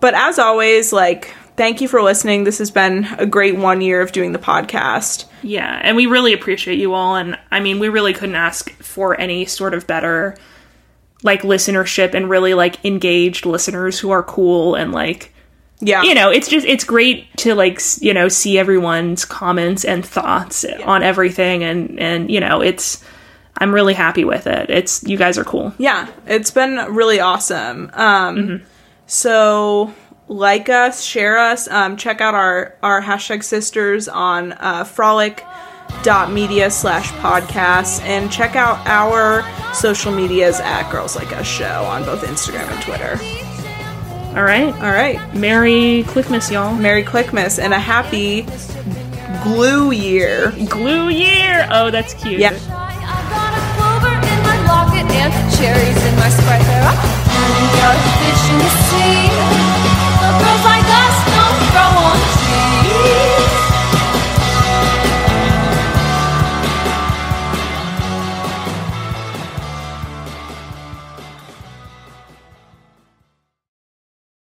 but as always, like, thank you for listening. This has been a great one year of doing the podcast. Yeah, and we really appreciate you all, and I mean, we really couldn't ask for any sort of better like listenership and really like engaged listeners who are cool and like Yeah. you know it's just it's great to like you know see everyone's comments and thoughts on everything and and you know it's i'm really happy with it. It's you guys are cool. Yeah, it's been really awesome. Um, So like us, share us, um, check out our our hashtag sisters on uh, media slash podcasts and check out our social medias at girls like us show on both instagram and twitter. All right. All right. Merry Cliquemas y'all. Merry Cliquemas and a happy glue year. Glue year. Oh that's cute. Yeah.